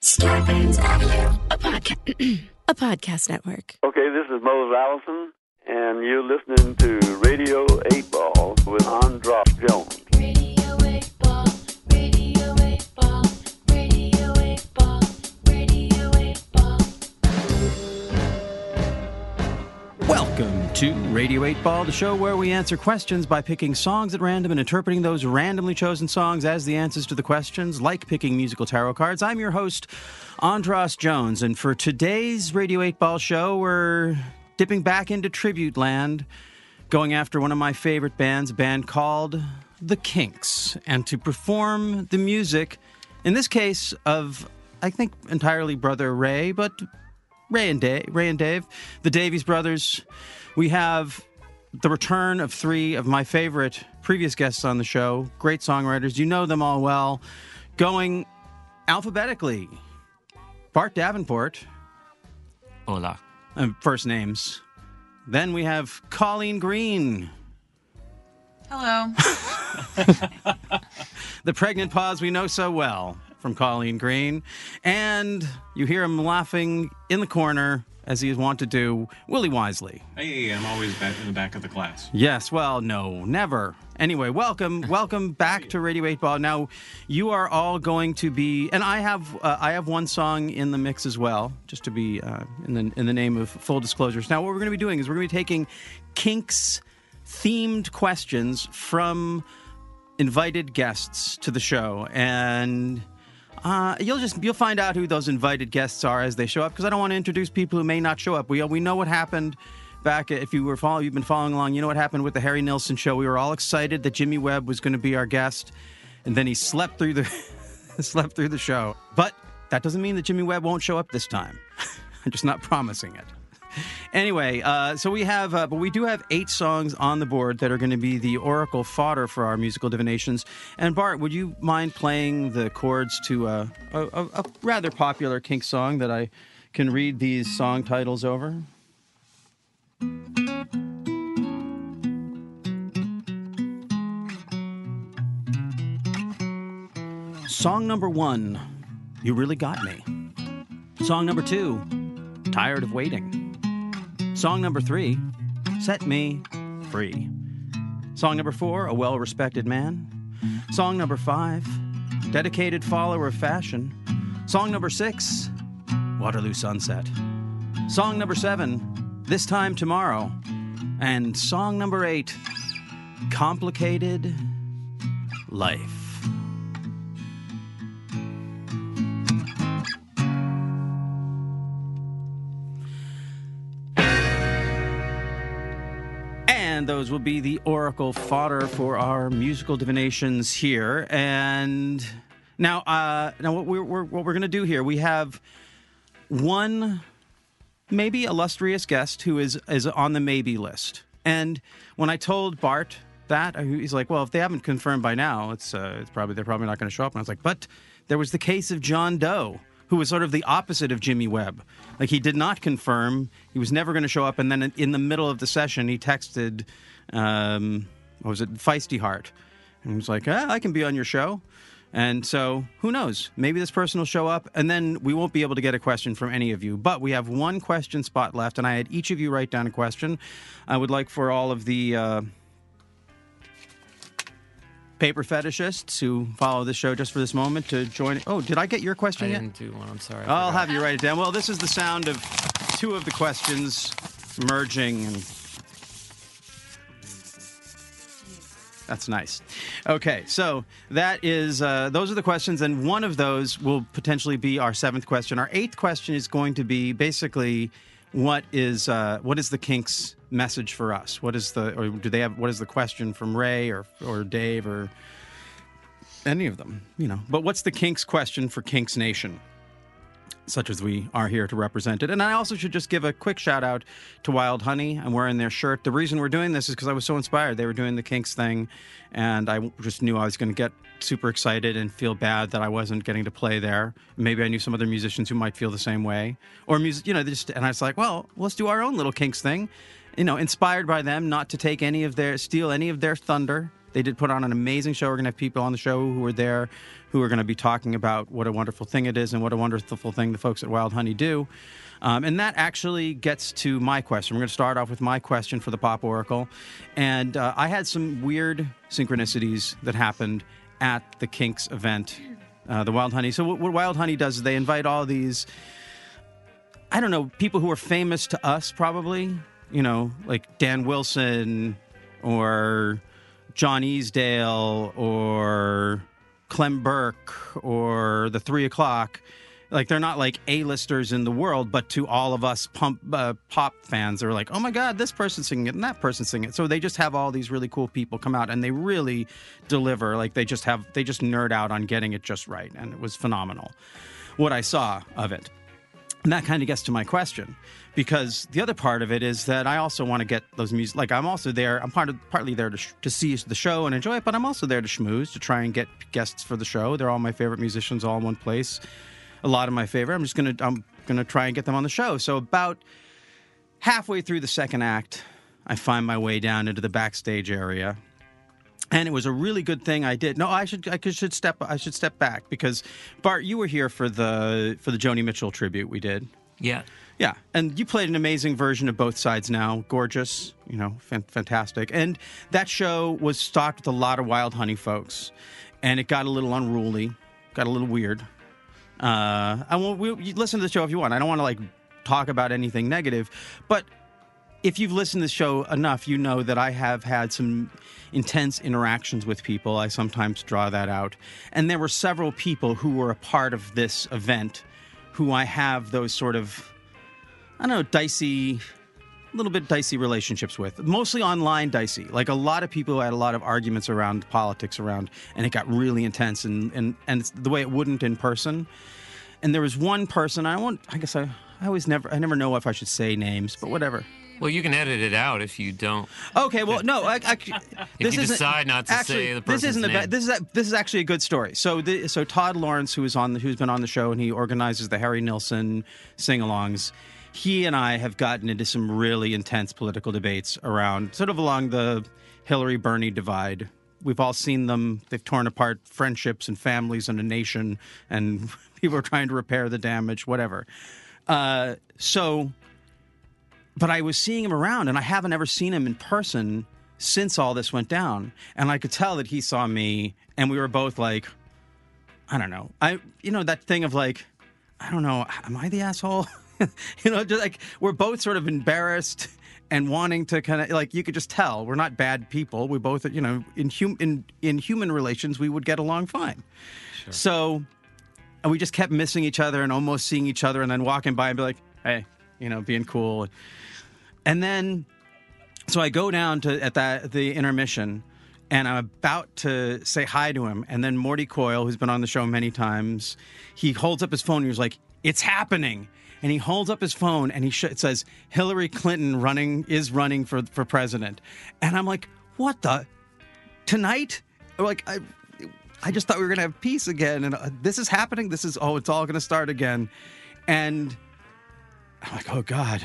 Scarpins Avenue, a podcast, a podcast network. Okay, this is Mose Allison, and you're listening to Radio 8 Ball with Andros Jones. Radio 8 Ball, Welcome to Radio 8 Ball, the show where we answer questions by picking songs at random and interpreting those randomly chosen songs as the answers to the questions, like picking musical tarot cards. I'm your host, Andros Jones, and for today's Radio 8 Ball show, we're dipping back into tribute land, going after one of my favorite bands, a band called The Kinks, and to perform the music, in this case, of, I think, entirely Brother Ray, but Ray and Dave, Ray and Dave, the Davies brothers. We have the return of three of my favorite previous guests on the show, great songwriters. You know them all well. Going alphabetically, Bart Davenport, Hola. uh, first names. Then we have Colleen Green, Hello. the pregnant pause we know so well from Colleen Green. And you hear him laughing in the corner, as he is wont to do, Willie Wisely. Hey, I'm always back in the back of the class. Yes, well, no, never. Anyway, welcome, welcome back to Radio 8 Ball. Now, you are all going to be, and I have, uh, I have one song in the mix as well, just to be uh, in the in the name of full disclosures. Now, what we're going to be doing is we're going to be taking Kinks themed questions from invited guests to the show, and uh, you'll just you'll find out who those invited guests are as they show up because I don't want to introduce people who may not show up. We we know what happened back if you were following you've been following along. You know what happened with the Harry Nilsson show. We were all excited that Jimmy Webb was going to be our guest, and then he slept through the slept through the show. But that doesn't mean that Jimmy Webb won't show up this time. I'm just not promising it. Anyway, uh, so we have, uh, but we do have eight songs on the board that are going to be the oracle fodder for our musical divinations. And Bart, would you mind playing the chords to uh, a, a, a rather popular Kink song that I can read these song titles over? Song number one, You Really Got Me. Song number two, Tired of Waiting. Song number three, Set Me Free. Song number four, A Well Respected Man. Song number five, Dedicated Follower of Fashion. Song number six, Waterloo Sunset. Song number seven, This Time Tomorrow. And song number eight, Complicated Life. Those will be the oracle fodder for our musical divinations here. And now, uh, now what we're, we're what we're going to do here, we have one maybe illustrious guest who is is on the maybe list. And when I told Bart that, he's like, "Well, if they haven't confirmed by now, it's uh, it's probably they're probably not going to show up." And I was like, "But there was the case of John Doe." Who was sort of the opposite of Jimmy Webb? Like he did not confirm; he was never going to show up. And then in- the middle of the session, he texted, um, "What was it? Feisty Heart," and he was like, ah, "I can be on your show." And so, who knows? Maybe this person will show up, and then we won't be able to get a question from any of you. But we have one question spot left, and I had each of you write down a question. I would like for all of the uh, paper fetishists who follow this show just for this moment to join. Oh, did I get your I question yet? didn't do one. I'm sorry. I I'll forgot. have you write it down. Well, this is the sound of two of the questions merging and That's nice. Okay, so that is uh, those are the questions, and one of those will potentially be our seventh question. Our eighth question is going to be basically what is uh, what is the Kinks message for us? What is the or do they have what is the question from Ray or or Dave or any of them? You know, but what's the Kinks question for Kinks Nation? Such as we are here to represent it. And I also should just give a quick shout out to Wild Honey. I'm wearing their shirt. The reason we're doing this is because I was so inspired. They were doing the Kinks thing, and I just knew I was going to get super excited and feel bad that I wasn't getting to play there. Maybe I knew some other musicians who might feel the same way, or music, you know, just. And I was like, well, let's do our own little Kinks thing. You know, inspired by them, not to take any of their, steal any of their thunder. They did put on an amazing show. We're going to have people on the show who are there who are going to be talking about what a wonderful thing it is and what a wonderful thing the folks at Wild Honey do. Um, and that actually gets to my question. We're going to start off with my question for the Pop Oracle. And uh, I had some weird synchronicities that happened at the Kinks event, uh, the Wild Honey. So, what, what Wild Honey does is they invite all these, I don't know, people who are famous to us, probably, you know, like Dan Wilson or John Easdale or Clem Burke or the Three O'Clock. Like they're not like A-listers in the world, but to all of us pump, uh, pop fans, they're like, oh my God, this person's singing it and that person's singing it. So they just have all these really cool people come out and they really deliver. Like they just have, they just nerd out on getting it just right. And it was phenomenal what I saw of it. And that kind of gets to my question, because the other part of it is that I also want to get those music. Like I'm also there. I'm part of partly there to sh- to see the show and enjoy it, but I'm also there to schmooze to try and get guests for the show. They're all my favorite musicians, all in one place. A lot of my favorite. I'm just gonna I'm gonna try and get them on the show. So about halfway through the second act, I find my way down into the backstage area, and it was a really good thing I did. No, I should I should step I should step back because Bart, you were here for the for the Joni Mitchell tribute we did. Yeah. Yeah, and you played an amazing version of both sides now. Gorgeous, you know, fan- fantastic. And that show was stocked with a lot of wild honey folks, and it got a little unruly, got a little weird. Uh, I won't. We, listen to the show if you want. I don't want to like talk about anything negative, but if you've listened to the show enough, you know that I have had some intense interactions with people. I sometimes draw that out. And there were several people who were a part of this event who I have those sort of, I don't know, dicey, a little bit dicey relationships with. Mostly online dicey. Like a lot of people who had a lot of arguments around politics around, and it got really intense and, and, and the way it wouldn't in person. And there was one person, I won't, I guess I, I always never, I never know if I should say names, but whatever. Well, you can edit it out if you don't. Okay, well, no, I, I, this you decide not to actually, say the person's this isn't a name. bad, this is a, this is actually a good story. So, the, so Todd Lawrence, who is on, the, who's been on the show, and he organizes the Harry Nilsson sing-alongs. He and I have gotten into some really intense political debates around, sort of along the Hillary Bernie divide. We've all seen them. They've torn apart friendships and families and a nation, and people are trying to repair the damage, whatever. Uh, so but I was seeing him around, and I haven't ever seen him in person since all this went down. And I could tell that he saw me, and we were both like, I don't know, I, you know, that thing of like, I don't know, am I the asshole? you know, just like we're both sort of embarrassed and wanting to kind of like you could just tell we're not bad people. We both, you know, in hum- in in human relations we would get along fine. So and we just kept missing each other and almost seeing each other and then walking by and be like, hey, you know, being cool. And then, so I go down to at that the intermission, and I'm about to say hi to him, and then Morty Coyle, who's been on the show many times, he holds up his phone. and He's like, "It's happening." And he holds up his phone and he sh- says Hillary Clinton running is running for for president, and I'm like, "What the tonight?" Like I, I just thought we were gonna have peace again, and uh, this is happening. This is oh, it's all gonna start again, and I'm like, oh god.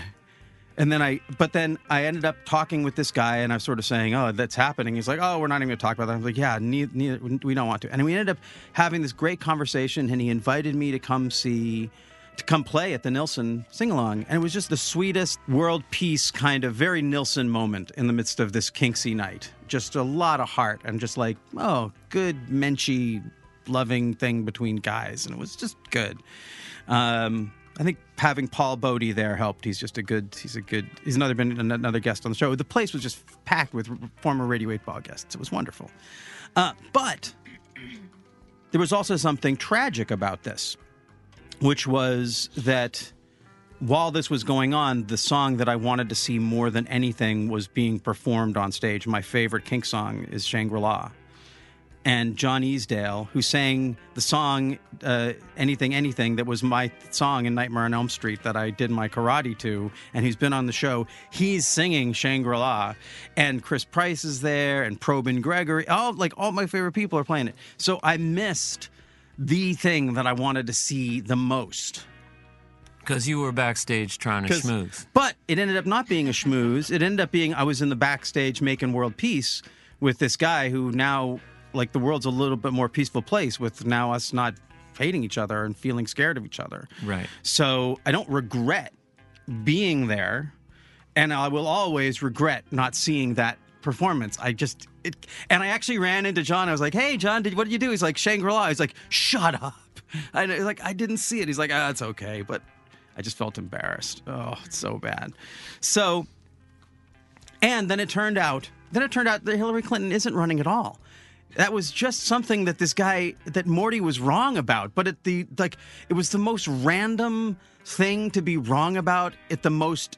And then I, but then I ended up talking with this guy, and I was sort of saying, "Oh, that's happening." He's like, "Oh, we're not even going to talk about that." I'm like, "Yeah, neither, neither, we don't want to." And we ended up having this great conversation, and he invited me to come see, to come play at the Nilsson sing along, and it was just the sweetest world peace kind of very Nilsson moment in the midst of this kinksy night. Just a lot of heart, and just like, oh, good menschy, loving thing between guys, and it was just good. Um, I think having Paul Bodie there helped. He's just a good. He's a good. He's another been another guest on the show. The place was just packed with former Radio Eight Ball guests. It was wonderful. Uh, but there was also something tragic about this, which was that while this was going on, the song that I wanted to see more than anything was being performed on stage. My favorite Kink song is Shangri La and John Easdale, who sang the song uh, "Anything Anything" that was my song in Nightmare on Elm Street that I did my karate to, and he's been on the show. He's singing Shangri La, and Chris Price is there, and Probyn Gregory. All like all my favorite people are playing it. So I missed the thing that I wanted to see the most. Because you were backstage trying to schmooze. But it ended up not being a schmooze. It ended up being I was in the backstage making world peace with this guy who now like the world's a little bit more peaceful place with now us not hating each other and feeling scared of each other. Right. So I don't regret being there, and I will always regret not seeing that performance. I just it, and I actually ran into John. I was like, "Hey, John, did what did you do?" He's like, "Shangri La." He's like, "Shut up!" I like I didn't see it. He's like, "Ah, it's okay," but I just felt embarrassed. Oh, it's so bad. So, and then it turned out, then it turned out that Hillary Clinton isn't running at all. That was just something that this guy that Morty was wrong about. But at the like, it was the most random thing to be wrong about at the most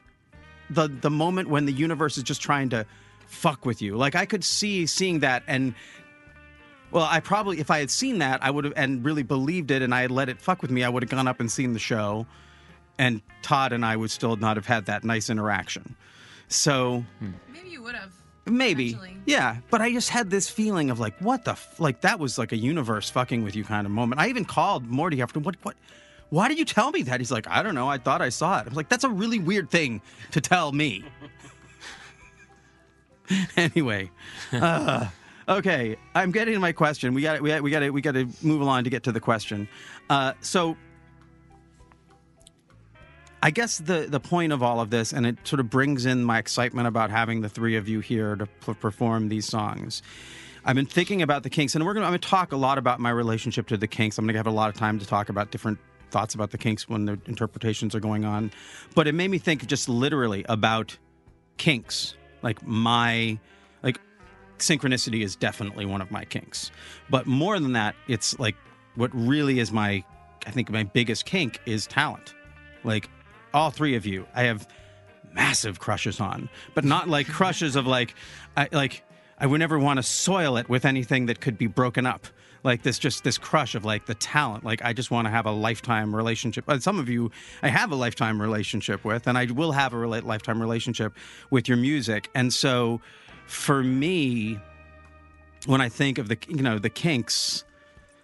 the the moment when the universe is just trying to fuck with you. Like I could see seeing that and well, I probably if I had seen that, I would have and really believed it and I had let it fuck with me, I would have gone up and seen the show and Todd and I would still not have had that nice interaction. So hmm. Maybe you would have. Maybe. Eventually. yeah but i just had this feeling of like what the f-? like that was like a universe fucking with you kind of moment. I even called morty after what what why did you tell me that? He's like i don't know. I thought i saw it. I was like that's a really weird thing to tell me. Anyway uh, okay i'm getting to my question. We got we got we got to we got to move along to get to the question. Uh, so I guess the the point of all of this, and it sort of brings in my excitement about having the three of you here to p- perform these songs. I've been thinking about the Kinks, and we're gonna I'm gonna talk a lot about my relationship to the Kinks. I'm gonna have a lot of time to talk about different thoughts about the Kinks when the interpretations are going on. But it made me think just literally about kinks, like my like synchronicity is definitely one of my kinks. But more than that, it's like what really is my I think my biggest kink is talent. Like all three of you, I have massive crushes on, but not like crushes of like I like I would never want to soil it with anything that could be broken up. Like this, just this crush of like the talent. Like I just want to have a lifetime relationship. And some of you, I have a lifetime relationship with, and I will have a rela- lifetime relationship with your music. And so, for me, when I think of the you know the kinks,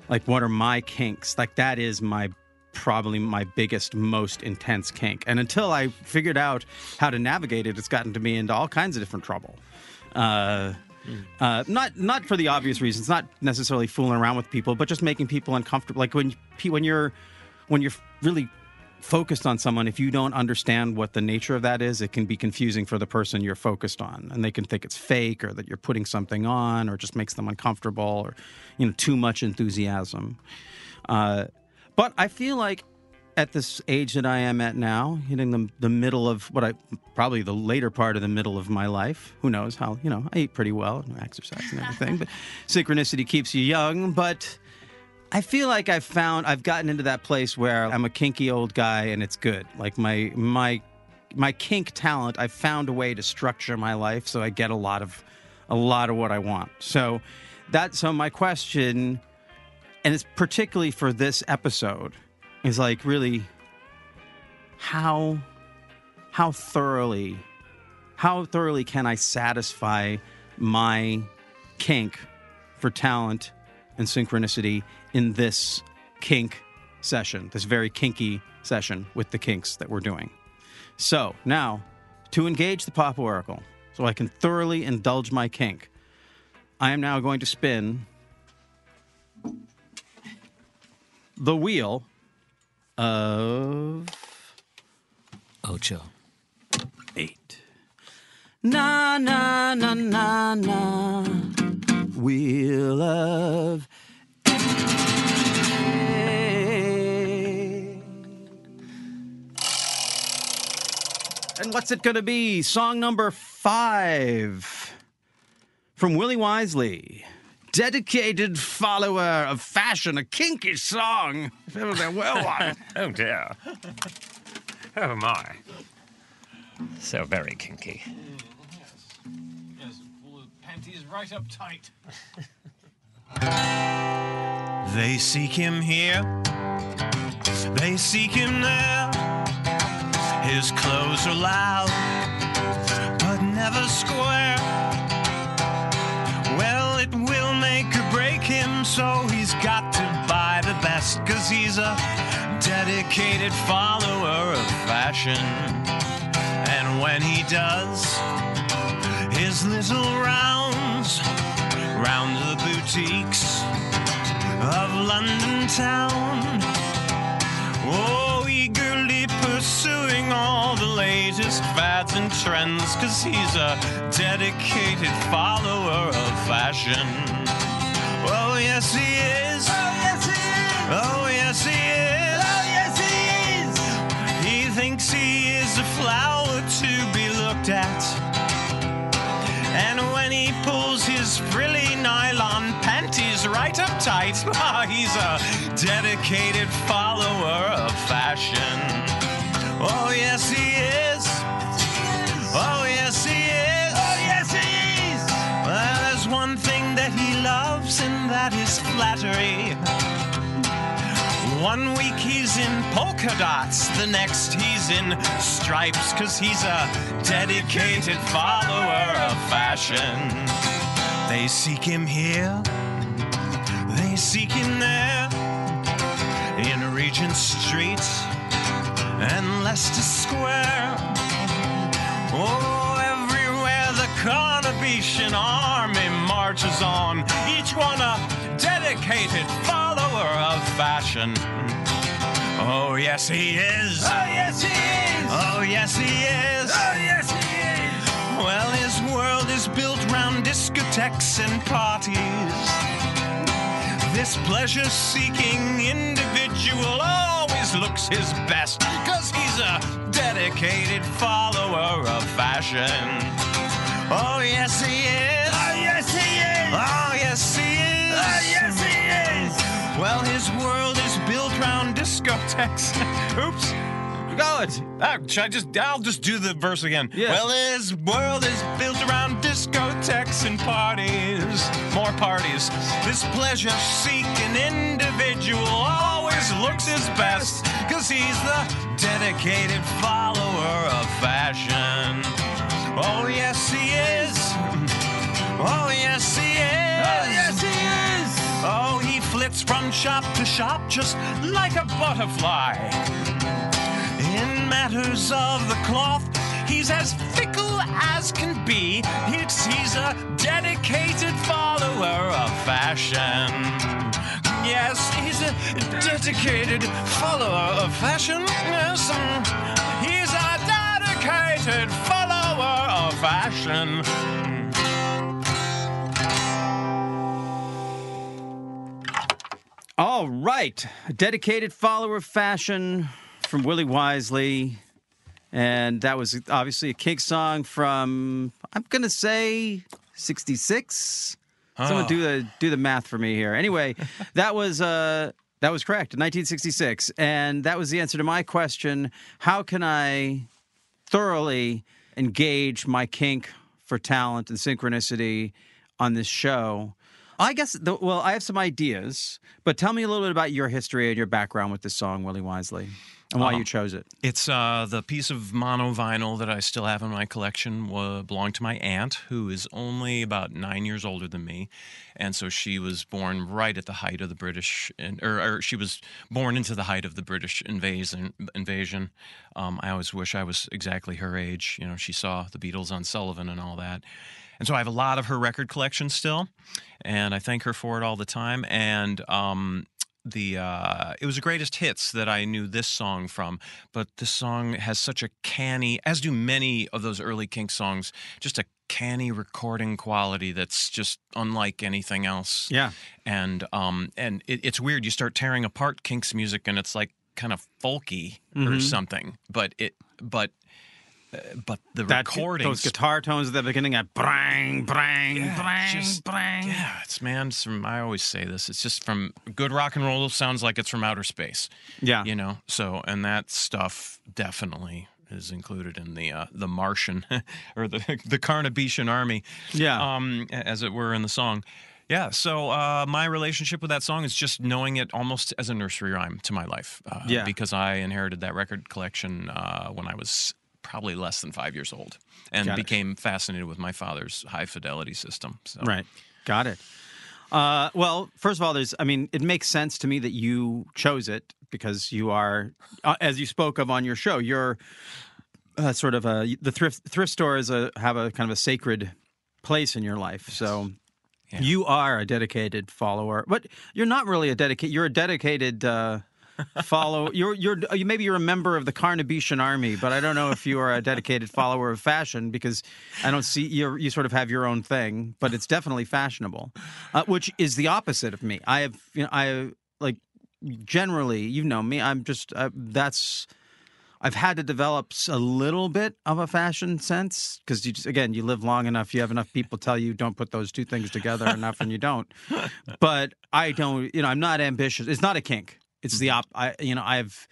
like what are my kinks? Like that is my probably my biggest, most intense kink. And until I figured out how to navigate it, it's gotten to me into all kinds of different trouble. Uh, uh, not not for the obvious reasons, not necessarily fooling around with people, but just making people uncomfortable. Like when when you're when you're really focused on someone, if you don't understand what the nature of that is, it can be confusing for the person you're focused on, and they can think it's fake or that you're putting something on, or just makes them uncomfortable, or you know, too much enthusiasm. Uh, but I feel like at this age that I am at now, hitting the the middle of what I probably the later part of the middle of my life. Who knows how? You know, I eat pretty well, and exercise and everything, but synchronicity keeps you young. But I feel like I've found I've gotten into that place where I'm a kinky old guy and it's good. Like my my my kink talent, I've found a way to structure my life so I get a lot of a lot of what I want. So that so my question and it's particularly for this episode is like really how how thoroughly how thoroughly can I satisfy my kink for talent and synchronicity in this kink session, this very kinky session with the kinks that we're doing. So now, to engage the Pop Oracle, so I can thoroughly indulge my kink, I am now going to spin the wheel of Ocho. eight. Na na na na na. Wheel of eight. And what's it going to be? Song number five from Willie Wisely. Dedicated follower of fashion, a kinky song. If ever there were one. Oh dear. Oh my. So very kinky. Yes, pull the panties right up tight. They seek him here, they seek him there. His clothes are loud, but never square. So he's got to buy the best, cause he's a dedicated follower of fashion. And when he does, his little rounds round the boutiques of London town. Oh, eagerly pursuing all the latest fads and trends, cause he's a dedicated follower of fashion. Oh, yes, he is. Oh, yes, he is. Oh, yes, he is. Oh, yes, he is. He thinks he is a flower to be looked at. And when he pulls his frilly nylon panties right up tight, ah, he's a dedicated follower of fashion. Flattery. One week he's in polka dots, the next he's in stripes, cause he's a dedicated follower of fashion. They seek him here, they seek him there, in Regent Street and Leicester Square. Oh, everywhere the Carnabetian army marches on, each one a dedicated follower of fashion. Oh, yes, he is. Oh, yes, he is. Oh, yes, he is. Oh, yes, he is. Well, his world is built round discotheques and parties. This pleasure seeking individual always looks his best because he's a dedicated follower of fashion. Oh, yes, he is. Oh, yes, he is. Oh, yes, he is. Well, his world is built round discotheques. Oops. Go it. Ah, should I just? I'll just do the verse again. Yeah. Well, his world is built around discotheques and parties, more parties. This pleasure-seeking individual always looks his best, cause he's the dedicated follower of fashion. Oh yes, he is. Oh yes, he is. Oh yes, he is. Oh, he flits from shop to shop just like a butterfly. In matters of the cloth, he's as fickle as can be. It's, he's a dedicated follower of fashion. Yes, he's a dedicated follower of fashion. Yes, he's a dedicated follower of fashion. All right. A dedicated follower of fashion from Willie Wisely. And that was obviously a kink song from, I'm going to say, 66. Someone do the do the math for me here. Anyway, that was uh that was correct. 1966. And that was the answer to my question, how can I thoroughly engage my kink for talent and synchronicity on this show? I guess, the, well, I have some ideas, but tell me a little bit about your history and your background with this song, Willie Wisely, and why you chose it. It's uh, the piece of mono vinyl that I still have in my collection wa- belonged to my aunt, who is only about nine years older than me, and so she was born right at the height of the British, in- or, or she was born into the height of the British invasion. Invasion. Um, I always wish I was exactly her age. You know, she saw the Beatles on Sullivan and all that. And so I have a lot of her record collection still, and I thank her for it all the time. And um, the uh, it was the greatest hits that I knew this song from, but this song has such a canny, as do many of those early Kink songs, just a canny recording quality that's just unlike anything else. Yeah. and um, and it, it's weird. You start tearing apart Kink's music, and it's like kind of folky or something, but it but. Uh, but the That, recordings, those guitar tones at the beginning, that brang, brang, brang, just- brang. Yeah, it's man. It's from. I always say this. It's just from good rock and roll. Sounds like it's from outer space. Yeah. you know. So and that stuff definitely is included in the uh, the Martian or the the Carnabetian army. Yeah. um, as it were in the song. Yeah, so uh, my relationship with that song is just knowing it almost as a nursery rhyme to my life. Uh, Yeah. because I inherited that record collection uh, when I was probably less than five years old, and Got it. became fascinated with my father's high fidelity system. So. Right. Got it. Uh, well, first of all, there's, I mean, it makes sense to me that you chose it because you are, uh, as you spoke of on your show, you're uh, sort of a, the thrift thrift stores a, have a kind of a sacred place in your life. So you are a dedicated follower, but you're not really a dedicated. You're a dedicated. Uh, follow you're you're you maybe you're a member of the Carnabetian army but I don't know if you are a dedicated follower of fashion because I don't see you you sort of have your own thing but it's definitely fashionable uh, which is the opposite of me I have you know I like generally you know me I'm just uh, that's I've had to develop a little bit of a fashion sense because you just again you live long enough, you have enough people tell you don't put those two things together enough, and you don't. But I don't, you know, I'm not ambitious. It's not a kink. It's the mm-hmm. op. I, you know, I've,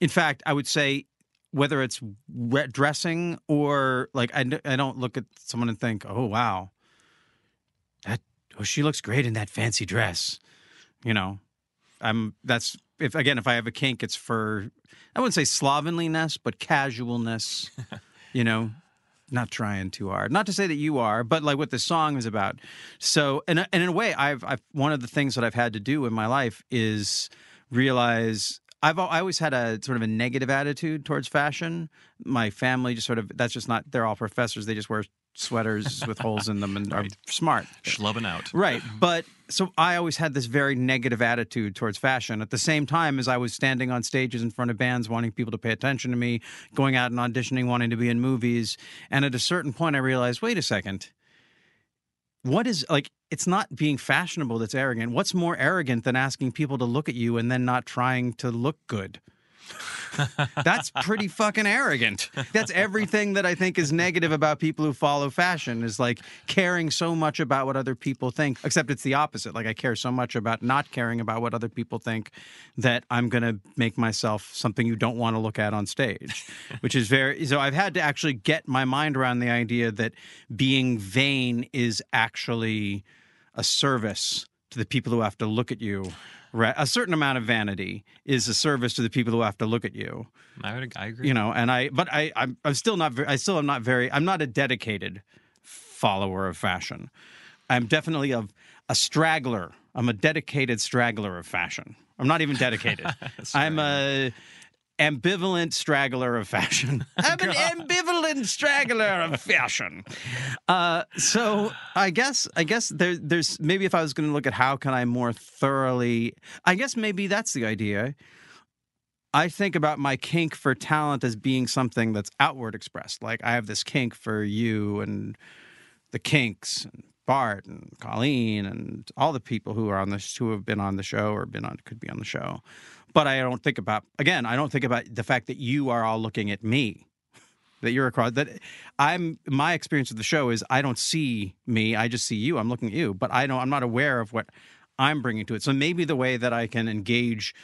in fact, I would say whether it's re- dressing or like I, I don't look at someone and think, oh wow, that oh she looks great in that fancy dress, you know. I'm that's if again if I have a kink, it's for I wouldn't say slovenliness, but casualness. you know, not trying too hard. Not to say that you are, but like what the song is about. So, and and in a way, I've I've one of the things that I've had to do in my life is realize. I've I always had a sort of a negative attitude towards fashion. My family just sort of that's just not. They're all professors. They just wear sweaters with holes in them and are smart. Schlubbing out. Right. But so I always had this very negative attitude towards fashion at the same time as I was standing on stages in front of bands wanting people to pay attention to me, going out and auditioning, wanting to be in movies. And at a certain point, I realized wait a second. What is like, it's not being fashionable that's arrogant. What's more arrogant than asking people to look at you and then not trying to look good? That's pretty fucking arrogant. That's everything that I think is negative about people who follow fashion is like caring so much about what other people think, except it's the opposite. Like I care so much about not caring about what other people think that I'm going to make myself something you don't want to look at on stage, which is very so I've had to actually get my mind around the idea that being vain is actually a service to the people who have to look at you. A certain amount of vanity is a service to the people who have to look at you. I, would, I agree. you know and i but i i'm, I'm still not very i still am not very i'm not a dedicated follower of fashion. I'm definitely a, a straggler. I'm a dedicated straggler of fashion. I'm not even dedicated. I'm a ambivalent straggler of fashion. I'm an ambivalent straggler of fashion. Uh, so i guess i guess there, there's maybe if i was going to look at how can i more thoroughly i guess maybe that's the idea. I think about my kink for talent as being something that's outward expressed. Like I have this kink for you and the Kinks and Bart and Colleen and all the people who are on this who have been on the show or been on could be on the show. But I don't think about again, I don't think about the fact that you are all looking at me. That you're across that I'm my experience of the show is I don't see me, I just see you. I'm looking at you, but I don't I'm not aware of what I'm bringing to it. So maybe the way that I can engage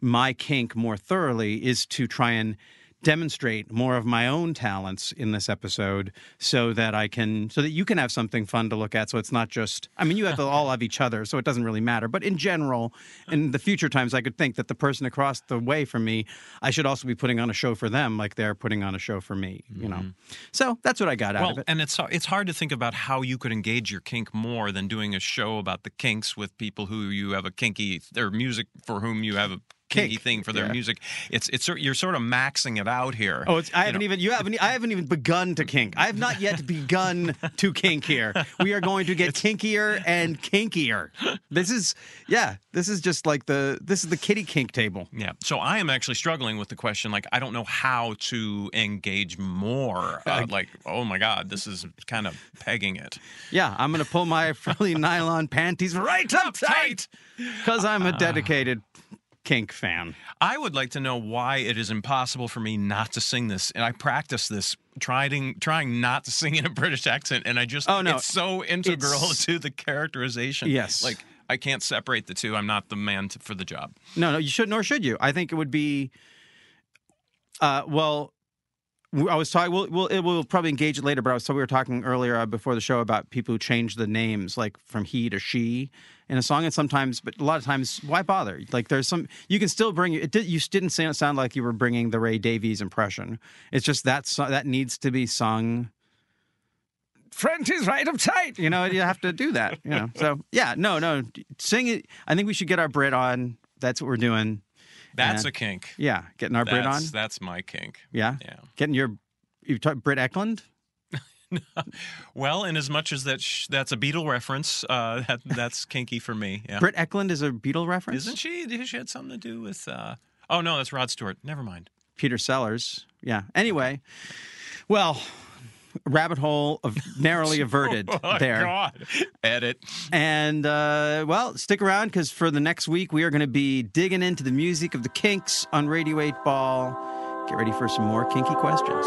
my kink more thoroughly is to try and demonstrate more of my own talents in this episode so that I can so that you can have something fun to look at. So it's not just I mean you have to all have each other so it doesn't really matter. But in general in the future times I could think that the person across the way from me I should also be putting on a show for them like they're putting on a show for me you know? Mm-hmm. So that's what I got out of it. and it's it's hard to think about how you could engage your kink more than doing a show about the kinks with people who you have a kinky or music for whom you have a kinky Kink, thing for their yeah. music. It's it's you're sort of maxing it out here. Oh, it's, I haven't know. even you haven't I haven't even begun to kink. I have not yet begun to kink here. We are going to get kinkier and kinkier. This is yeah. This is just like the this is the kitty kink table. Yeah. So I am actually struggling with the question. Like, I don't know how to engage more. Uh, like, oh my God, this is kind of pegging it. Yeah, I'm gonna pull my frilly nylon panties right up tight because I'm a dedicated kink fan. I would like to know why it is impossible for me not to sing this. And I practice this trying trying not to sing in a British accent, and I just Oh, no. it's so integral It's- to the characterization. Yes. Like I can't separate the two. I'm not the man to, for the job. No, no, you should nor should you. I think it would be. Uh, well, I was talking. We'll, we'll, it will probably engage it later, but I was. So we were talking earlier uh, before the show about people who change the names, like from he to she, in a song, and sometimes, but a lot of times, why bother? Like, there's some you can still bring it. Did, you didn't sound, sound like you were bringing the Ray Davies impression. It's just that so, that needs to be sung. Friend is right up tight. You know, you have to do that. You know, so yeah, no, no, sing it. I think we should get our Brit on. That's what we're doing. That's Yeah. a kink. Yeah, getting our Brit on. That's, that's my kink. Yeah, Yeah. getting your you talk Britt Ekland. Well, in as much as that sh- that's a Beatle reference, uh, that that's kinky for me. Yeah. Britt Ekland is a Beatle reference. Isn't she? She had something to do with. Uh... Oh no, that's Rod Stewart. Never mind. Peter Sellers. Yeah. Anyway, well, rabbit hole of narrowly averted Oh there. God! Edit. And uh, well, stick around because for the next week we are going to be digging into the music of the Kinks on Radio 8 Ball. Get ready for some more kinky questions.